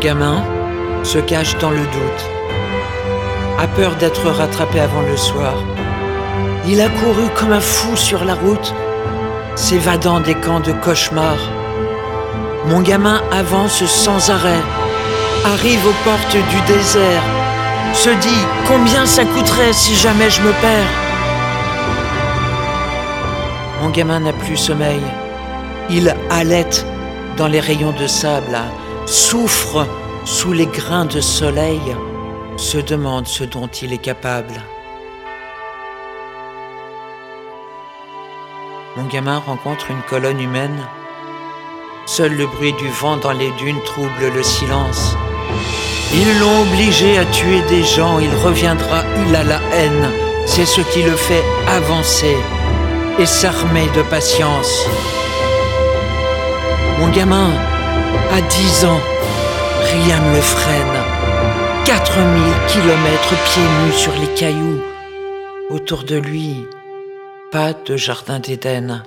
gamin se cache dans le doute, a peur d'être rattrapé avant le soir. Il a couru comme un fou sur la route, s'évadant des camps de cauchemars. Mon gamin avance sans arrêt, arrive aux portes du désert, se dit combien ça coûterait si jamais je me perds. Mon gamin n'a plus sommeil. Il halète dans les rayons de sable, souffre sous les grains de soleil, se demande ce dont il est capable. Mon gamin rencontre une colonne humaine. Seul le bruit du vent dans les dunes trouble le silence. Ils l'ont obligé à tuer des gens, il reviendra, il a la haine. C'est ce qui le fait avancer et s'armer de patience. Mon gamin a 10 ans, rien ne le freine. 4000 kilomètres pieds nus sur les cailloux. Autour de lui, pas de jardin d'Éden,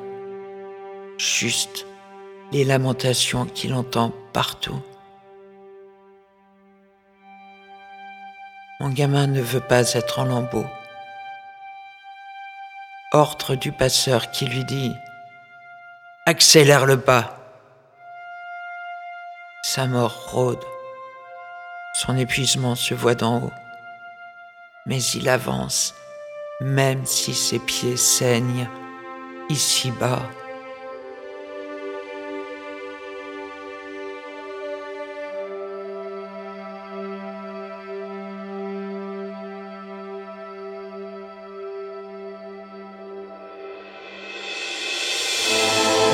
juste les lamentations qu'il entend partout. Mon gamin ne veut pas être en lambeaux. Ordre du passeur qui lui dit ⁇ Accélère le pas !⁇ Sa mort rôde. Son épuisement se voit d'en haut. Mais il avance même si ses pieds saignent ici-bas.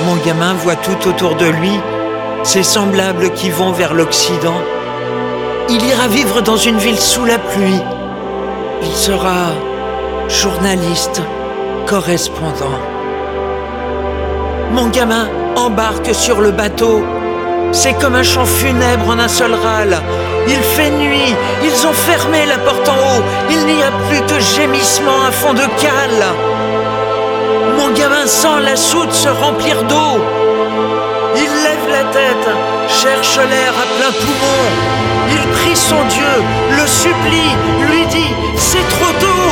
Mon gamin voit tout autour de lui ses semblables qui vont vers l'Occident. Il ira vivre dans une ville sous la pluie. Il sera journaliste, correspondant. Mon gamin embarque sur le bateau. C'est comme un chant funèbre en un seul râle. Il fait nuit, ils ont fermé la porte en haut. Il n'y a plus que gémissement à fond de cale. Mon gamin sent la soute se remplir d'eau. Il lève la tête, cherche l'air à plein poumon. Il prie son Dieu, le supplie, lui dit C'est trop tôt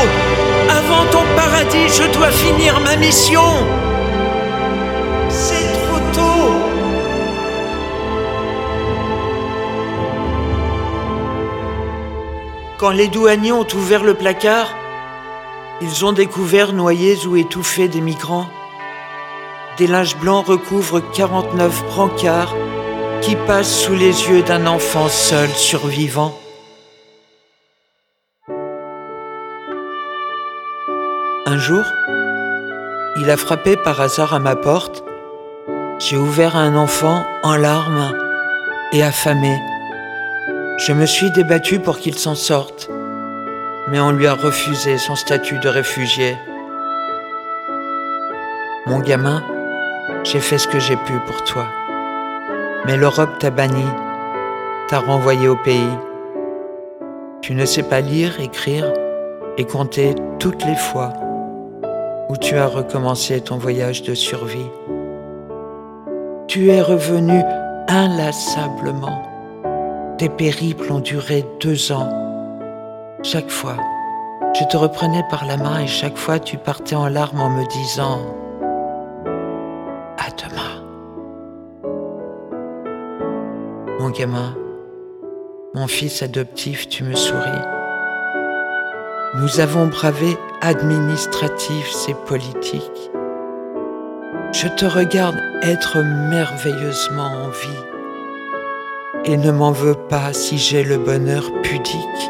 Avant ton paradis, je dois finir ma mission C'est trop tôt Quand les douaniers ont ouvert le placard, ils ont découvert noyés ou étouffés des migrants. Des linges blancs recouvrent 49 brancards qui passent sous les yeux d'un enfant seul survivant. Un jour, il a frappé par hasard à ma porte. J'ai ouvert à un enfant en larmes et affamé. Je me suis débattu pour qu'il s'en sorte, mais on lui a refusé son statut de réfugié. Mon gamin, j'ai fait ce que j'ai pu pour toi. Mais l'Europe t'a banni, t'a renvoyé au pays. Tu ne sais pas lire, écrire et compter toutes les fois où tu as recommencé ton voyage de survie. Tu es revenu inlassablement. Tes périples ont duré deux ans. Chaque fois, je te reprenais par la main et chaque fois tu partais en larmes en me disant ⁇ Mon gamin, mon fils adoptif, tu me souris. Nous avons bravé administratifs et politiques. Je te regarde être merveilleusement en vie et ne m'en veux pas si j'ai le bonheur pudique.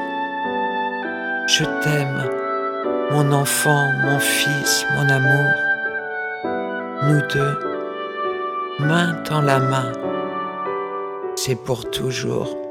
Je t'aime, mon enfant, mon fils, mon amour. Nous deux, main dans la main, c'est pour toujours.